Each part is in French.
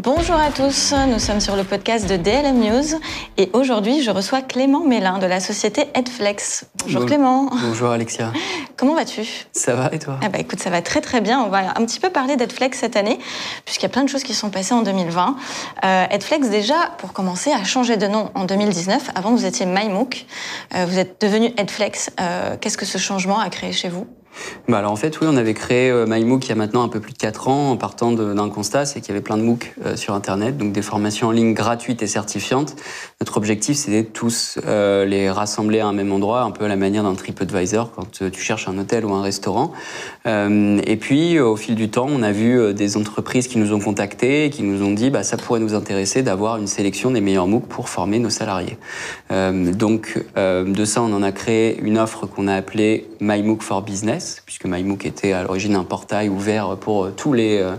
Bonjour à tous, nous sommes sur le podcast de DLM News et aujourd'hui je reçois Clément Mélin de la société Edflex. Bonjour Clément. Bonjour Alexia. Comment vas-tu? Ça va et toi? Ah bah écoute, ça va très très bien. On va un petit peu parler d'Edflex cette année puisqu'il y a plein de choses qui sont passées en 2020. Euh, Edflex déjà, pour commencer, a changé de nom en 2019. Avant vous étiez MyMOOC, euh, vous êtes devenu Edflex. Euh, Qu'est-ce que ce changement a créé chez vous? Bah alors en fait, oui, on avait créé euh, MyMOOC il y a maintenant un peu plus de 4 ans en partant d'un constat, c'est qu'il y avait plein de MOOC euh, sur Internet, donc des formations en ligne gratuites et certifiantes. Notre objectif, c'était tous euh, les rassembler à un même endroit, un peu à la manière d'un TripAdvisor quand tu cherches un hôtel ou un restaurant. et puis, au fil du temps, on a vu des entreprises qui nous ont contactés qui nous ont dit, bah, ça pourrait nous intéresser d'avoir une sélection des meilleurs MOOC pour former nos salariés. donc, de ça, on en a créé une offre qu'on a appelée MyMOOC for Business puisque MyMOOC était à l'origine un portail ouvert pour euh, tous les, euh,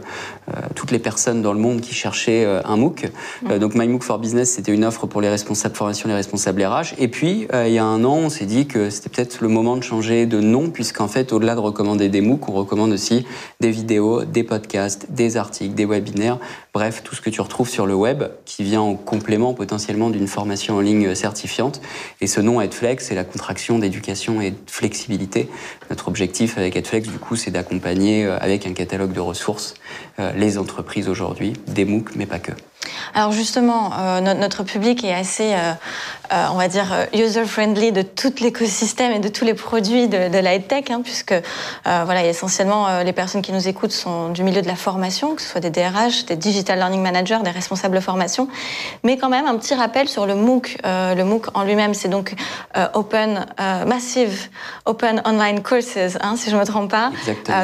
euh, toutes les personnes dans le monde qui cherchaient un MOOC. donc MyMOOC for Business, c'était une offre pour les responsables formation, les responsables RH. Et puis, il y a un an, on s'est dit que c'était peut-être le moment de changer de nom, puisqu'en fait, au-delà de recommander des MOOC, on recommande aussi des vidéos, des podcasts, des articles, des webinaires, bref, tout ce que tu retrouves sur le web, qui vient en complément potentiellement d'une formation en ligne certifiante. Et ce nom EdFlex, c'est la contraction d'éducation et de flexibilité. Notre objectif avec Edflex, du coup, c'est d'accompagner euh, avec un catalogue de ressources euh, les entreprises aujourd'hui, des MOOC, mais pas que. Alors justement, euh, notre public est assez, euh, euh, on va dire, user-friendly de tout l'écosystème et de tous les produits de, de la tech, hein, puisque voilà, essentiellement les personnes qui nous écoutent sont du milieu de la formation, que ce soit des DRH, des digital learning managers, des responsables de formation. Mais quand même, un petit rappel sur le MOOC. le MOOC en lui-même, c'est donc Open Massive Open Online Courses, hein, si je ne me trompe pas.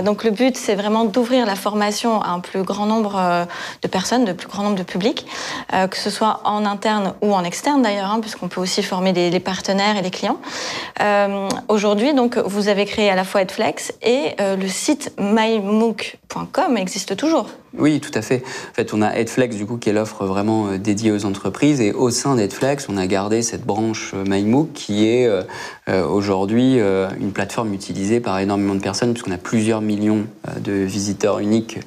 donc le but, c'est vraiment d'ouvrir la formation à un plus grand nombre de personnes, de plus grand nombre de publics euh, que ce soit en interne ou en externe d'ailleurs, hein, puisqu'on peut aussi former les partenaires et les clients. Euh, aujourd'hui, donc, vous avez créé à la fois Edflex et euh, le site mymook.com existe toujours. Oui, tout à fait. En fait, on a Edflex, du coup, qui est l'offre vraiment euh, dédiée aux entreprises. Et au sein d'Edflex, on a gardé cette branche euh, MyMOOC qui est euh, aujourd'hui une plateforme utilisée par énormément de personnes, puisqu'on a plusieurs millions de visiteurs uniques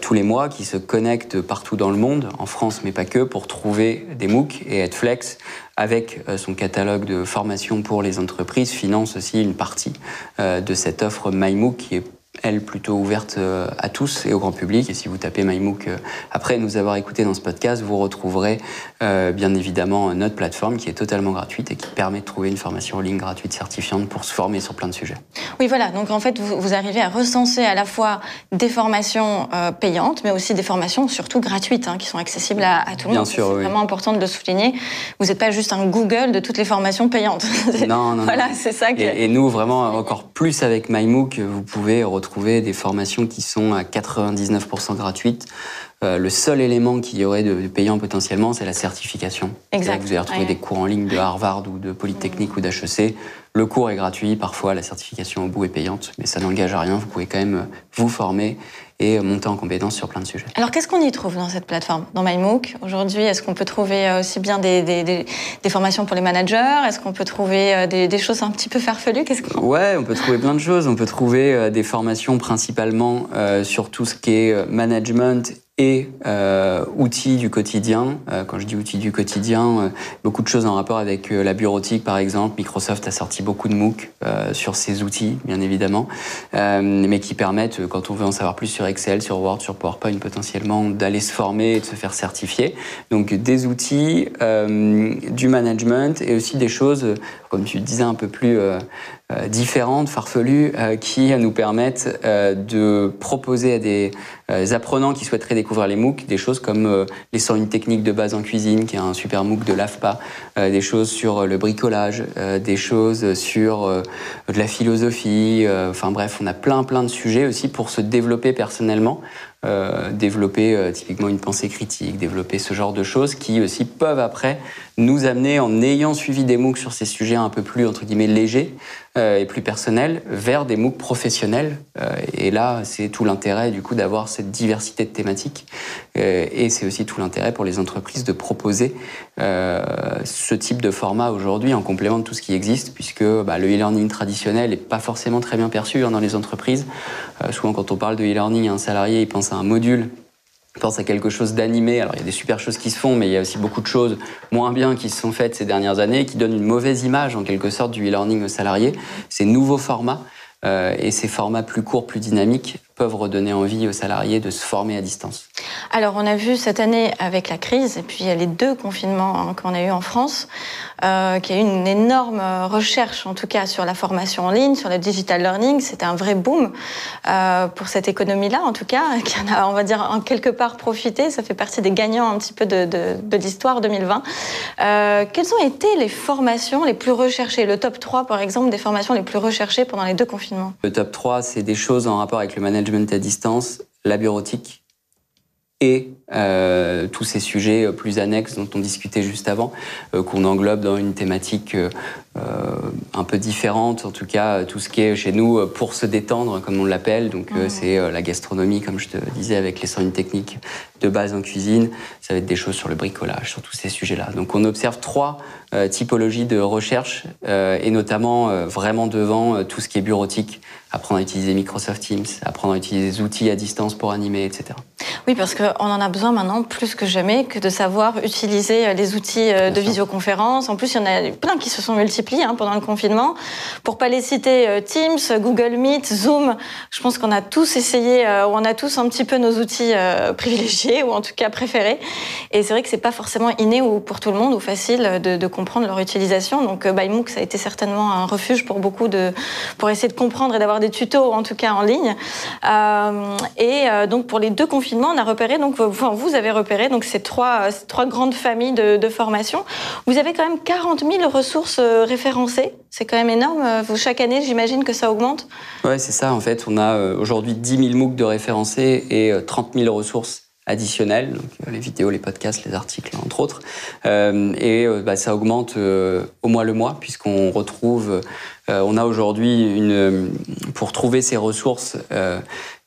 tous les mois qui se connectent partout dans le monde, en France, mais pas que, pour trouver des MOOC. Et Edflex, avec son catalogue de formation pour les entreprises, finance aussi une partie de cette offre MyMOOC qui est elle plutôt ouverte euh, à tous et au grand public. Et si vous tapez MyMOOC euh, après nous avoir écouté dans ce podcast, vous retrouverez euh, bien évidemment notre plateforme qui est totalement gratuite et qui permet de trouver une formation en ligne gratuite certifiante pour se former sur plein de sujets. Oui, voilà. Donc en fait, vous, arrivez à recenser à la fois des formations payantes, mais aussi des formations surtout gratuites, hein, qui sont accessibles à, tout le monde. C'est vraiment important de le souligner. Vous n'êtes pas juste un Google de toutes les formations payantes. Non, non. voilà, c'est ça. Que... Et, et, nous, vraiment, encore plus avec MyMOOC, vous pouvez retrouver trouver des formations qui sont à 99% gratuites. Euh, le seul élément qui y aurait de, payant potentiellement, c'est la certification. Exact. Vous allez retrouver des cours en ligne de Harvard ou de Polytechnique ou d'HEC. Le cours est gratuit, parfois la certification au bout est payante, mais ça n'engage à rien. Vous pouvez quand même vous former et monter en compétence sur plein de sujets. Alors qu'est-ce qu'on y trouve dans cette plateforme Dans MyMOOC, aujourd'hui, est-ce qu'on peut trouver euh, aussi bien des, des, des, formations pour les managers? Est-ce qu'on peut trouver euh, des, choses un petit peu farfelues? Qu'est-ce qu'on... Ouais, on peut trouver plein de choses. On peut trouver euh, des formations principalement sur tout ce qui est management et euh, outils du quotidien. Euh, quand je dis outils du quotidien, euh, beaucoup de choses en rapport avec la bureautique, par exemple. Microsoft a sorti beaucoup de MOOC sur ces outils, bien évidemment, mais qui permettent, quand on veut en savoir plus sur Excel, sur Word, sur PowerPoint, potentiellement d'aller se former et de se faire certifier. Donc des outils, du management et aussi des choses, comme tu disais, un peu plus différentes, farfelues, qui nous permettent de proposer à des apprenants qui souhaiteraient découvrir les MOOC, des choses comme euh, les 101 techniques de base en cuisine, qui est un super MOOC de l'AFPA, euh, des choses sur euh, le bricolage, des choses sur de la philosophie, enfin bref, on a plein plein de sujets aussi pour se développer personnellement. Développer typiquement une pensée critique, développer ce genre de choses qui aussi peuvent après nous amener, en ayant suivi des MOOC sur ces sujets un peu plus entre guillemets légers et plus personnels, vers des MOOC professionnels. et là, c'est tout l'intérêt du coup d'avoir cette diversité de thématiques euh, et c'est aussi tout l'intérêt pour les entreprises de proposer euh, ce type de format aujourd'hui en complément de tout ce qui existe, puisque bah, le e-learning traditionnel n'est pas forcément très bien perçu hein, dans les entreprises. Euh, souvent, quand on parle de e-learning, un salarié il pense à un module pense à quelque chose d'animé. Alors il y a des super choses qui se font, mais il y a aussi beaucoup de choses moins bien qui se sont faites ces dernières années, qui donnent une mauvaise image en quelque sorte du e-learning aux salariés. Ces nouveaux formats euh, et ces formats plus courts, plus dynamiques peuvent redonner envie aux salariés de se former à distance. Alors on a vu cette année avec la crise et puis les deux confinements hein, qu'on a eu en France, euh, qu'il y a eu une énorme recherche en tout cas sur la formation en ligne, sur le digital learning. C'était un vrai boom euh, pour cette économie-là en tout cas, qui en a on va dire en quelque part profité. Ça fait partie des gagnants un petit peu de, de, de l'histoire 2020. Euh, quelles ont été les formations les plus recherchées? Le top 3 par exemple des formations les plus recherchées pendant les deux confinements? Le top 3 c'est des choses en rapport avec le management à distance, la bureautique et euh, tous ces sujets plus annexes dont on discutait juste avant, euh, qu'on englobe dans une thématique euh, un peu différente, en tout cas tout ce qui est chez nous pour se détendre, comme on l'appelle. Donc mmh. c'est la gastronomie, comme je te disais, avec les soins techniques de base en cuisine. Ça va être des choses sur le bricolage, sur tous ces sujets-là. Donc on observe trois typologies de recherche et notamment vraiment devant tout ce qui est bureautique, apprendre à utiliser Microsoft Teams, apprendre à utiliser des outils à distance pour animer, etc. Oui, parce qu'on en a besoin maintenant plus que jamais que de savoir utiliser euh, les outils euh, de visioconférence. En plus, il y en a plein qui se sont multipliés hein, pendant le confinement. Pour pas les citer, euh, Teams, Google Meet, Zoom, je pense qu'on a tous essayé, on a tous un petit peu nos outils privilégiés ou en tout cas préférés. Et c'est vrai que c'est pas forcément inné ou pour tout le monde ou facile de, de comprendre leur utilisation. Donc, ByMOOC, ça a été certainement un refuge pour beaucoup de, pour essayer de comprendre et d'avoir des tutos, en tout cas en ligne. Euh, et donc, pour les deux confinements, on a repéré, donc vous avez repéré donc ces trois, grandes familles de, de, formation. Vous avez quand même 40 000 ressources euh, référencées. C'est quand même énorme. Vous, chaque année, j'imagine que ça augmente. Ouais, c'est ça. En fait, on a euh, aujourd'hui 10 000 MOOC de référencés et 30 euh, 000 ressources additionnelles, donc les vidéos, les podcasts, les articles, entre autres. Euh, et bah, ça augmente euh, au mois le mois, puisqu'on retrouve, euh, on a aujourd'hui, une, pour trouver ces ressources,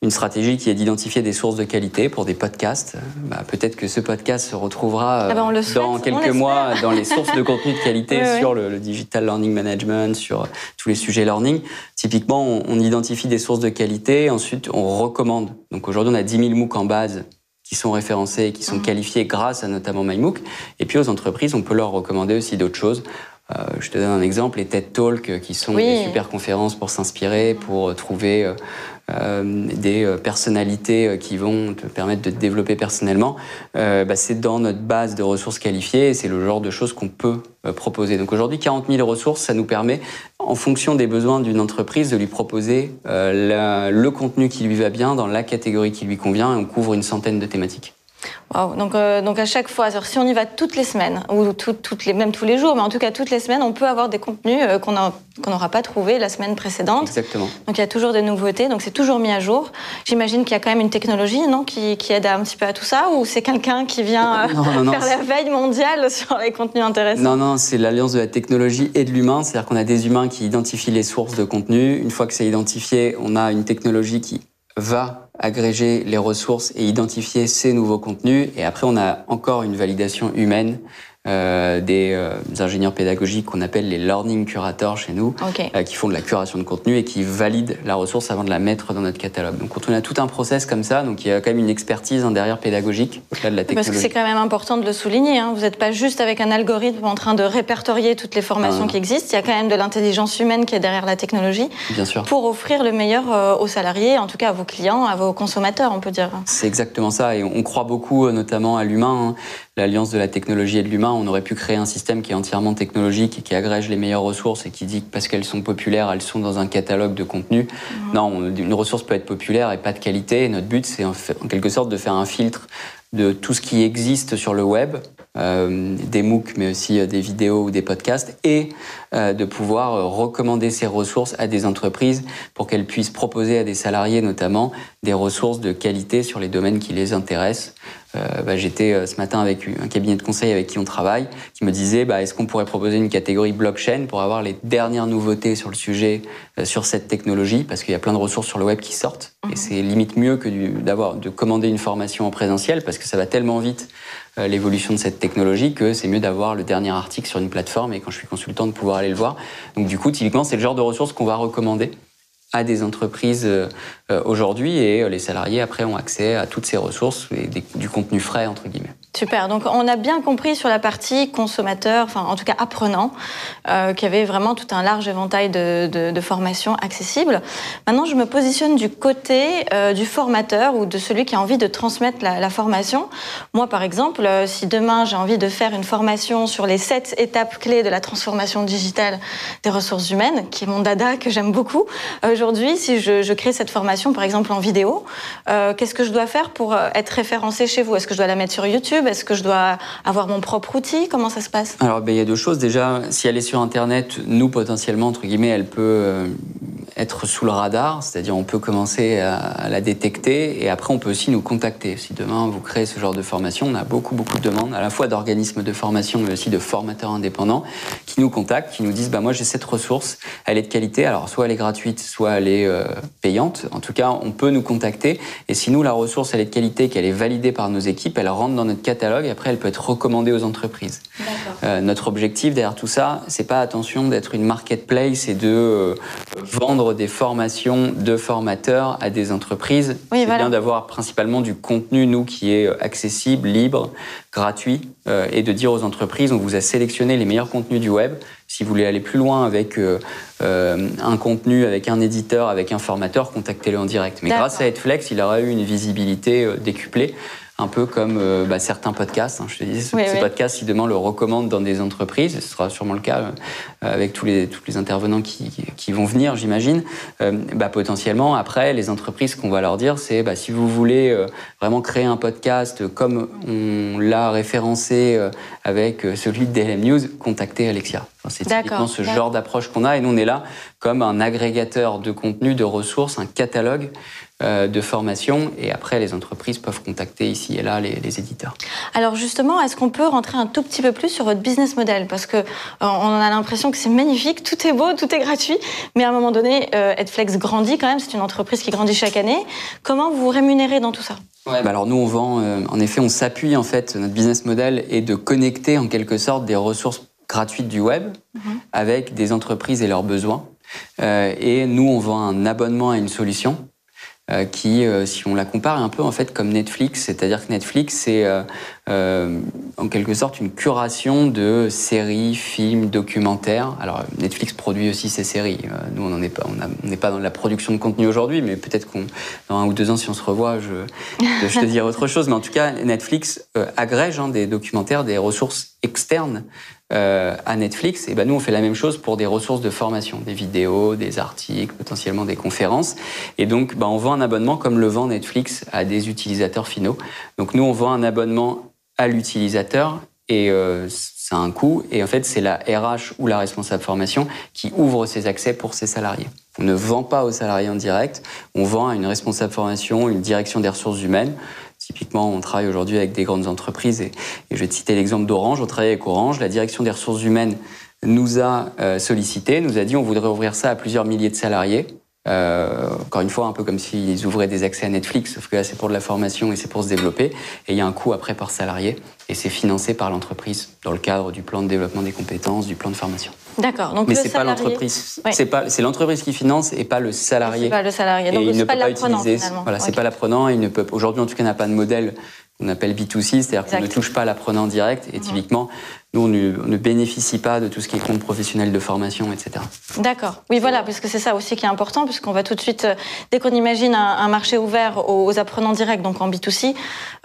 une stratégie qui est d'identifier des sources de qualité pour des podcasts. Bah, Peut-être que ce podcast se retrouvera ah ben dans quelques mois dans les sources de contenu de qualité oui, sur le, le, digital learning management, sur tous les sujets learning. Typiquement, on, on identifie des sources de qualité, ensuite on recommande. Donc aujourd'hui, on a 10 000 MOOC en base qui sont référencés qui sont mmh. qualifiés grâce à notamment MyMOOC. Et puis aux entreprises, on peut leur recommander aussi d'autres choses. Euh, je te donne un exemple, les TED Talks, qui sont oui. des super conférences pour s'inspirer, pour trouver euh, euh, des personnalités qui vont te permettre de te développer personnellement, euh, bah, c'est dans notre base de ressources qualifiées et c'est le genre de choses qu'on peut euh, proposer. Donc aujourd'hui, 40 000 ressources, ça nous permet, en fonction des besoins d'une entreprise, de lui proposer euh, la, le contenu qui lui va bien dans la catégorie qui lui convient et on couvre une centaine de thématiques. Wow. Donc, euh, donc à chaque fois, si on y va toutes les semaines, ou tout, toutes les, même tous les jours, mais en tout cas toutes les semaines, on peut avoir des contenus euh, qu'on n'aura pas trouvé la semaine précédente. Exactement. Donc il y a toujours des nouveautés, donc c'est toujours mis à jour. J'imagine qu'il y a quand même une technologie non, qui, qui, aide un petit peu à tout ça, ou c'est quelqu'un qui vient euh, non, non, non, faire la veille mondiale sur les contenus intéressants? Non, non, c'est l'alliance de la technologie et de l'humain, c'est-à-dire qu'on a des humains qui identifient les sources de contenu. Une fois que c'est identifié, on a une technologie qui va agréger les ressources et identifier ces nouveaux contenus. Et après, on a encore une validation humaine euh, des, euh, ingénieurs pédagogiques qu'on appelle les learning curators chez nous, okay. euh, qui font de la curation de contenu et qui valident la ressource avant de la mettre dans notre catalogue. Donc on a tout un process comme ça, donc il y a quand même une expertise hein, derrière pédagogique au-delà de la technologie. Parce que c'est quand même important de le souligner. Hein. Vous n'êtes pas juste avec un algorithme en train de répertorier toutes les formations ah, qui existent. Il y a quand même de l'intelligence humaine qui est derrière la technologie. Bien sûr. Pour offrir le meilleur euh, aux salariés, en tout cas à vos clients, à vos consommateurs, on peut dire. C'est exactement ça. Et on croit beaucoup, euh, notamment à l'humain. Hein l'alliance de la technologie et de l'humain, on aurait pu créer un système qui est entièrement technologique et qui agrège les meilleures ressources et qui dit que parce qu'elles sont populaires, elles sont dans un catalogue de contenu. Mmh. Non, une ressource peut être populaire et pas de qualité. Et notre but, c'est en, en quelque sorte de faire un filtre de tout ce qui existe sur le web, euh, des MOOC, mais aussi euh, des vidéos ou des podcasts, et euh, de pouvoir recommander ces ressources à des entreprises pour qu'elles puissent proposer à des salariés notamment des ressources de qualité sur les domaines qui les intéressent. Euh, bah, J'étais ce matin avec un cabinet de conseil avec qui on travaille, qui me disait bah, est-ce qu'on pourrait proposer une catégorie blockchain pour avoir les dernières nouveautés sur le sujet, sur cette technologie, parce qu'il y a plein de ressources sur le web qui sortent, mmh. et c'est limite mieux que d'avoir de commander une formation en présentiel, parce que ça va tellement vite l'évolution de cette technologie que c'est mieux d'avoir le dernier article sur une plateforme et quand je suis consultant de pouvoir aller le voir. Donc du coup, typiquement, c'est le genre de ressources qu'on va recommander à des entreprises aujourd'hui et les salariés après ont accès à toutes ces ressources et du contenu frais entre guillemets. Super. Donc, on a bien compris sur la partie consommateur, enfin, en tout cas apprenant, euh, qu'il y avait vraiment tout un large éventail de, formations accessibles. Maintenant, je me positionne du côté euh, du formateur ou de celui qui a envie de transmettre la, formation. Moi, par exemple, euh, si demain j'ai envie de faire une formation sur les sept étapes clés de la transformation digitale des ressources humaines, qui est mon dada que j'aime beaucoup, aujourd'hui, si je, je, crée cette formation, par exemple en vidéo, qu'est-ce que je dois faire pour être référencé chez vous? Est-ce que je dois la mettre sur YouTube? Est-ce que je dois avoir mon propre outil? Comment ça se passe? Alors, ben, il y a deux choses. Déjà, si elle est sur Internet, nous, potentiellement, entre guillemets, elle peut euh, être sous le radar, c'est-à-dire on peut commencer à la détecter et après on peut aussi nous contacter. Si demain vous créez ce genre de formation, on a beaucoup beaucoup de demandes, à la fois d'organismes de formation mais aussi de formateurs indépendants qui nous contactent, qui nous disent bah moi j'ai cette ressource, elle est de qualité, alors soit elle est gratuite, soit elle est euh, payante. En tout cas, on peut nous contacter et si nous la ressource elle est de qualité, qu'elle est validée par nos équipes, elle rentre dans notre catalogue et après elle peut être recommandée aux entreprises. Euh, notre objectif derrière tout ça, c'est pas attention d'être une marketplace et de euh, vendre des formations de formateurs à des entreprises. c'est bien d'avoir principalement du contenu, nous, qui est accessible, libre, gratuit, euh, et de dire aux entreprises, on vous a sélectionné les meilleurs contenus du web. Si vous voulez aller plus loin avec euh, euh, un contenu, avec un éditeur, avec un formateur, contactez-le en direct. Mais grâce à Edflex, il aura eu une visibilité décuplée un peu comme euh, bah, certains podcasts. Hein, je te podcasts, si demain le recommandent dans des entreprises, ce sera sûrement le cas euh, avec tous les, tous les intervenants qui, qui vont venir, j'imagine, euh, bah, potentiellement, après, les entreprises, qu'on va leur dire, c'est bah, si vous voulez vraiment créer un podcast comme on l'a référencé avec celui de DLM News, contactez Alexia. C'est typiquement ce genre d'approche qu'on a et nous, on est là comme un agrégateur de contenu, de ressources, un catalogue euh, de formation et après les entreprises peuvent contacter ici et là les, éditeurs. Alors justement, est-ce qu'on peut rentrer un tout petit peu plus sur votre business model? Parce que euh, on a l'impression que c'est magnifique, tout est beau, tout est gratuit, mais à un moment donné, euh, Edflex grandit quand même, c'est une entreprise qui grandit chaque année. Comment vous vous rémunérez dans tout ça? Ouais, bah alors nous on vend, en effet, on s'appuie en fait, notre business model est de connecter en quelque sorte des ressources gratuites du web mhm. avec des entreprises et leurs besoins. et nous on vend un abonnement à une solution euh, qui, euh, si on la compare, est un peu en fait comme Netflix, c'est-à-dire que Netflix, c'est euh, en quelque sorte une curation de séries, films, documentaires. Alors Netflix produit aussi ses séries. nous, on n'en est pas, on n'est pas dans la production de contenu aujourd'hui, mais peut-être qu'on dans un ou deux ans, si on se revoit, je, je te dirai autre chose. Mais en tout cas, Netflix agrège hein, des documentaires, des ressources externes euh, à Netflix, et ben nous on fait la même chose pour des ressources de formation, des vidéos, des articles, potentiellement des conférences. Et donc ben, on vend un abonnement comme le vend Netflix à des utilisateurs finaux. Donc nous on vend un abonnement à l'utilisateur et euh, ça a un coût. Et en fait c'est la RH ou la responsable formation qui ouvre ses accès pour ses salariés. On ne vend pas aux salariés en direct, on vend à une responsable formation, une direction des ressources humaines Typiquement, on travaille aujourd'hui avec des grandes entreprises et, je vais te citer l'exemple d'Orange. On travaille avec Orange. La direction des ressources humaines nous a euh, sollicité, nous a dit on voudrait ouvrir ça à plusieurs milliers de salariés. Euh, encore une fois, un peu comme s'ils ouvraient des accès à Netflix, sauf que là c'est pour de la formation et c'est pour se développer. Et il y a un coût après par salarié et c'est financé par l'entreprise dans le cadre du plan de développement des compétences, du plan de formation. D'accord. Donc Mais c'est pas l'entreprise. C'est pas c'est l'entreprise qui finance et pas le salarié. Pas le salarié. Donc c'est pas l'apprenant. Voilà, c'est pas l'apprenant. Il ne peut aujourd'hui en tout cas n'a pas de modèle qu'on appelle B2C, c'est-à-dire qu'on ne touche pas l'apprenant direct. Et typiquement, nous, on ne, bénéficie pas de tout ce qui est compte professionnel de formation, etc. D'accord. Oui, voilà, parce que c'est ça aussi qui est important, puisqu'on va tout de suite, euh, dès qu'on imagine un, marché ouvert aux, apprenants directs, donc en B2C,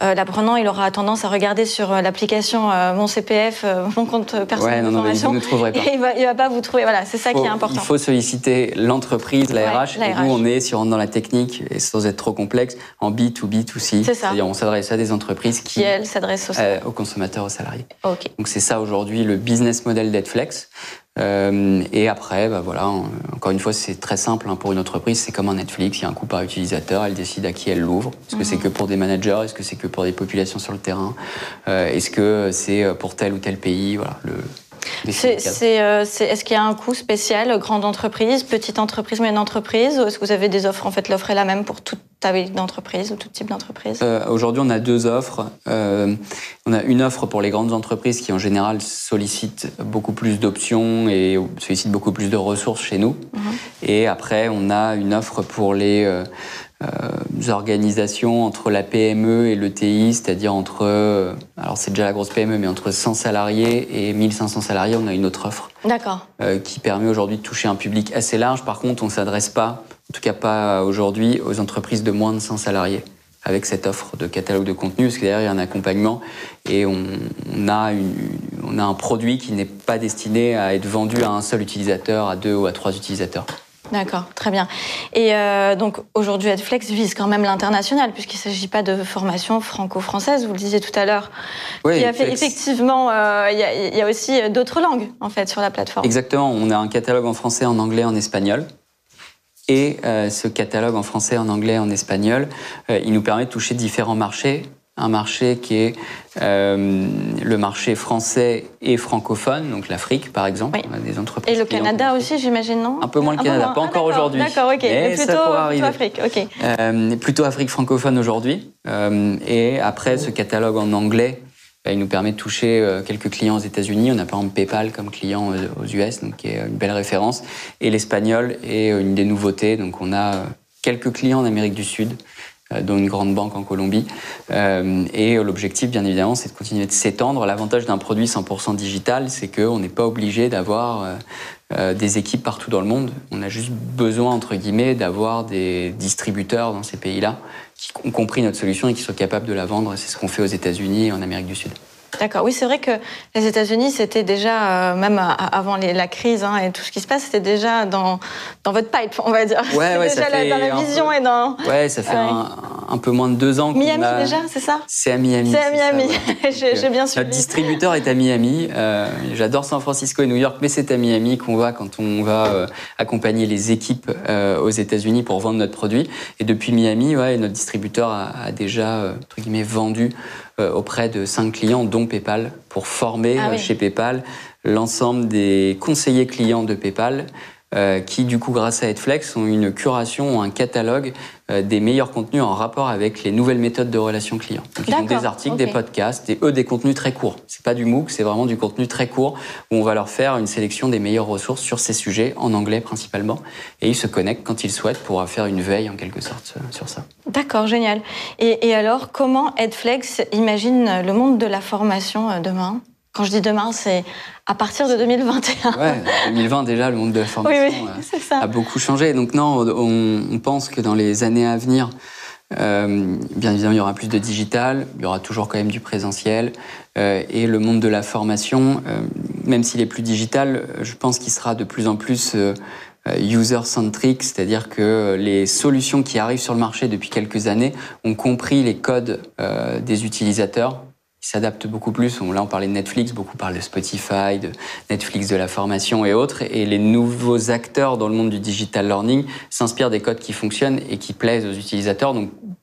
euh, l'apprenant, il aura tendance à regarder sur euh, l'application Mon CPF, Mon compte personnel ouais, non, de formation. Non, mais vous ne pas. Et il va, va pas vous trouver. Voilà, c'est ça qui est important. Il faut solliciter l'entreprise, la, RH, et nous, on est, si on rentre dans la technique, et sans être trop complexe, en B2B2C. C'est ça. C'est-à-dire, on s'adresse à des entreprises qui, qui elles, s'adressent aux, aux consommateurs, aux salariés. Ok. Donc, c'est ça aujourd'hui le business model d'Edflex. Euh, et après, bah voilà, encore une fois, c'est très simple hein, pour une entreprise. C'est comme un Netflix, il y a un coût par utilisateur, elle décide à qui elle l'ouvre. Est-ce que c'est mhm. que pour des managers Est-ce que c'est que pour des populations sur le terrain? Euh, Est-ce que c'est pour tel ou tel pays? Voilà, le, euh, est-ce qu'il y a un coût spécial, grande entreprise, petite entreprise, moyenne entreprise, ou est-ce que vous avez des offres En fait, l'offre est la même pour toute taille d'entreprise ou tout type d'entreprise? Aujourd'hui, on a deux offres. on a une offre pour les grandes entreprises qui, en général, sollicitent beaucoup plus d'options et sollicitent beaucoup plus de ressources chez nous. Mhm. Et après, on a une offre pour les euh, organisations entre la PME et le TI, c'est-à-dire entre, euh, alors c'est déjà la grosse PME, mais entre 100 salariés et 1500 salariés, on a une autre offre. D'accord. Euh, qui permet aujourd'hui de toucher un public assez large. Par contre, on ne s'adresse pas, en tout cas pas aujourd'hui, aux entreprises de moins de 100 salariés avec cette offre de catalogue de contenu, parce que derrière, il y a un accompagnement et on, a, une, on a un produit qui n'est pas destiné à être vendu à un seul utilisateur, à deux ou à trois utilisateurs. D'accord, très bien. Et euh, donc aujourd'hui, Adflex vise quand même l'international, puisqu'il ne s'agit pas de formation franco-française, vous le disiez tout à l'heure. Oui, a fait, effectivement, euh, il y, a aussi d'autres langues en fait sur la plateforme. Exactement, on a un catalogue en français, en anglais, en espagnol. Et euh, ce catalogue en français, en anglais, en espagnol, il nous permet de toucher différents marchés un marché qui est euh, le marché français et francophone, donc l'Afrique par exemple. On a des entreprises. Et le Canada aussi, j'imagine, non Un peu moins le Canada, pas encore aujourd'hui. D'accord, ok. Mais, plutôt, plutôt, Afrique, ok. Euh, plutôt Afrique francophone aujourd'hui. Euh, et après, ce catalogue en anglais, bah, il nous permet de toucher quelques clients aux États-Unis. On a par exemple PayPal comme client aux US, donc qui est une belle référence. Et l'espagnol est une des nouveautés. Donc on a quelques clients en Amérique du Sud dont une grande banque en Colombie. Euh, et l'objectif, bien évidemment, c'est de continuer de s'étendre. L'avantage d'un produit 100% digital, c'est qu'on n'est pas obligé d'avoir euh, des équipes partout dans le monde. On a juste besoin, entre guillemets, d'avoir des distributeurs dans ces pays-là qui ont compris notre solution et qui sont capables de la vendre. C'est ce qu'on fait aux États-Unis et en Amérique du Sud. D'accord. Oui, c'est vrai que les États-Unis, c'était déjà, euh, même avant la crise hein, et tout ce qui se passe, c'était déjà dans, dans votre pipe, on va dire. Ouais, ouais, déjà ça fait dans la vision et dans. Ouais, ça fait un, peu moins de deux ans. Miami déjà, c'est ça? C'est à Miami. C'est à Miami. J'ai bien suivi. Notre distributeur est à Miami. Euh, j'adore San Francisco et New York, mais c'est à Miami qu'on va quand on va euh, accompagner les équipes aux États-Unis pour vendre notre produit. Et depuis Miami, ouais, notre distributeur a, a déjà entre guillemets vendu euh, auprès de cinq clients, dont PayPal, pour former ah euh, chez PayPal l'ensemble des conseillers clients de PayPal euh, qui, du coup, grâce à Edflex, ont une curation, un catalogue euh, des meilleurs contenus en rapport avec les nouvelles méthodes de relation client. Donc, ils ont des articles, des podcasts, et eux, des contenus très courts. C'est pas du MOOC, c'est vraiment du contenu très court où on va leur faire une sélection des meilleures ressources sur ces sujets, en anglais principalement. Et ils se connectent quand ils souhaitent pour faire une veille, en quelque sorte, euh, sur ça. D'accord, génial. Et, et alors, comment Edflex imagine le monde de la formation demain? Quand je dis demain, c'est à partir de 2021. Ouais, 2020 déjà, le monde de la formation euh, a beaucoup changé. Donc non, on, pense que dans les années à venir, euh, bien évidemment, il y aura plus de digital, il y aura toujours quand même du présentiel. Euh, et le monde de la formation, même s'il est plus digital, je pense qu'il sera de plus en plus user-centric, c'est-à-dire que les solutions qui arrivent sur le marché depuis quelques années ont compris les codes des utilisateurs s'adapte beaucoup plus. Là, on parlait de Netflix, beaucoup parlent de Spotify, de Netflix de la formation et autres. Et les nouveaux acteurs dans le monde du digital learning s'inspirent des codes qui fonctionnent et qui plaisent aux utilisateurs,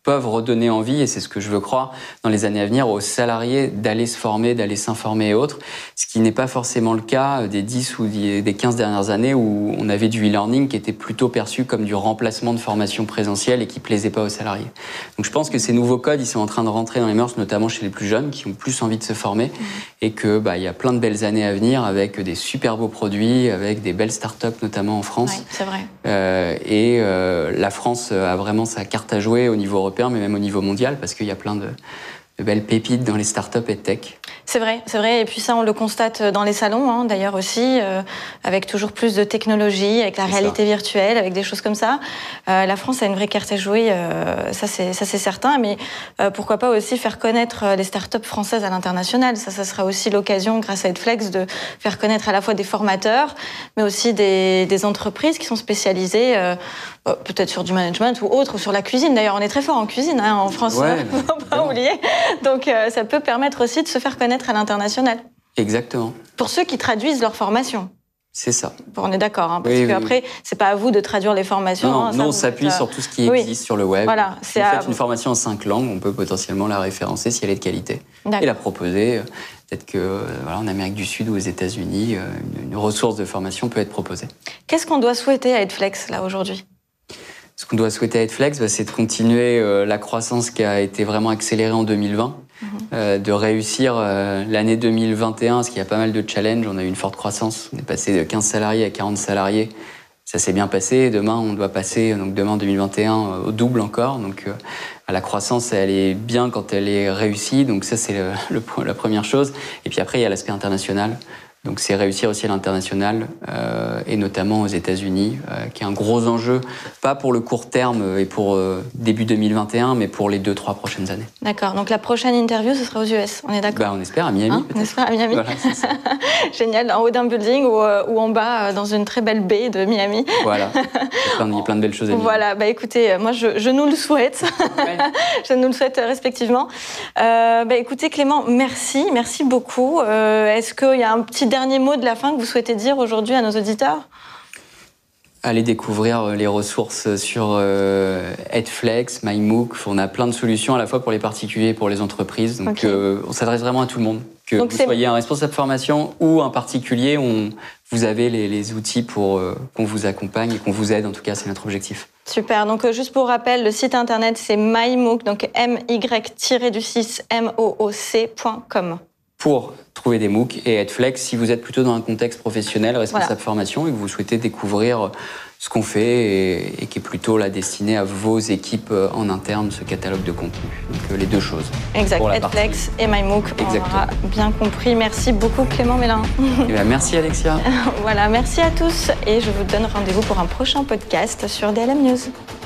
peuvent redonner envie, et c'est ce que je veux croire, dans les années à venir, aux salariés d'aller se former, d'aller s'informer et autres. Ce qui n'est pas forcément le cas des 10 ou des 15 dernières années où on avait du e-learning qui était plutôt perçu comme du remplacement de formation présentielle et qui plaisait pas aux salariés. Donc je pense que ces nouveaux codes, ils sont en train de rentrer dans les mœurs, notamment chez les plus jeunes qui ont plus envie de se former et que bah, il y a plein de belles années à venir avec des super beaux produits, avec des belles startups notamment en France. Oui, c'est vrai. Euh, et euh, la France a vraiment sa carte à jouer au niveau européen, mais même au niveau mondial, parce qu'il y a plein de, de belles pépites dans les startups et tech. C'est vrai, c'est vrai. Et puis ça, on le constate dans les salons, hein, d'ailleurs aussi, euh, avec toujours plus de technologie, avec la réalité virtuelle, avec des choses comme ça. Euh, la France a une vraie carte à jouer, euh, ça c'est certain. Mais pourquoi pas aussi faire connaître les startups françaises à l'international Ça, ça sera aussi l'occasion, grâce à Edflex, de faire connaître à la fois des formateurs, mais aussi des, des entreprises qui sont spécialisées, peut-être sur du management ou autre, ou sur la cuisine. D'ailleurs, on est très fort en cuisine hein, en France, ouais, faut pas oublier. Donc euh, ça peut permettre aussi de se faire connaître à l'international. Exactement. Pour ceux qui traduisent leur formation. C'est ça. on est d'accord, hein, parce qu'après, c'est pas à vous de traduire les formations. Non, hein, on s'appuie sur tout ce qui existe sur le web. Voilà, si vous faites une formation en cinq langues, on peut potentiellement la référencer si elle est de qualité et la proposer. Peut-être que euh, voilà, en Amérique du Sud ou aux États-Unis, euh, une ressource de formation peut être proposée. Qu'est-ce qu'on doit souhaiter à Edflex là aujourd'hui? Ce qu'on doit souhaiter à Edflex, bah, c'est de continuer la croissance qui a été vraiment accélérée en 2020, mhm. de réussir l'année 2021, parce qu'il y a pas mal de challenges. On a eu une forte croissance. On est passé de 15 salariés à 40 salariés. Ça s'est bien passé. Demain, on doit passer, donc demain 2021, au double encore. Donc la croissance, elle est bien quand elle est réussie. Donc ça, c'est la première chose. Et puis après, il y a l'aspect international. Donc c'est réussir aussi à l'international euh, et notamment aux États-Unis, euh, qui est un gros enjeu, pas pour le court terme et pour euh, début 2021, mais pour les deux trois prochaines années. D'accord. Donc la prochaine interview, ce sera aux US. On est d'accord? Bah, On espère à Miami. Hein on espère à Miami. Voilà, Génial. En haut d'un building ou, ou, en bas dans une très belle baie de Miami. Voilà. Il y a plein de belles choses à. Voilà. Bah écoutez, moi je, je nous le souhaite. je nous le souhaite respectivement. bah écoutez Clément, merci, merci beaucoup. Est-ce qu'il y a un petit dernier mot de la fin que vous souhaitez dire aujourd'hui à nos auditeurs Allez découvrir euh, les ressources sur euh, Edflex, MyMook. On a plein de solutions à la fois pour les particuliers et pour les entreprises. Donc euh, on s'adresse vraiment à tout le monde. Que Donc vous soyez un responsable de formation ou un particulier, vous avez les, outils pour qu'on vous accompagne et qu'on vous aide. En tout cas, c'est notre objectif. Super. Donc, juste pour rappel, le site internet, c'est mymooc, donc my-du-6mooc.com pour trouver des MOOC et être flex si vous êtes plutôt dans un contexte professionnel, responsable formation et que vous souhaitez découvrir ce qu'on fait et, qui est plutôt la destinée à vos équipes euh, en interne, ce catalogue de contenu. Donc euh, les deux choses. Exact, Edflex et MyMOOC, on aura bien compris. Merci beaucoup Clément Mélin. Eh merci Alexia. voilà, merci à tous et je vous donne rendez-vous pour un prochain podcast sur DLM News.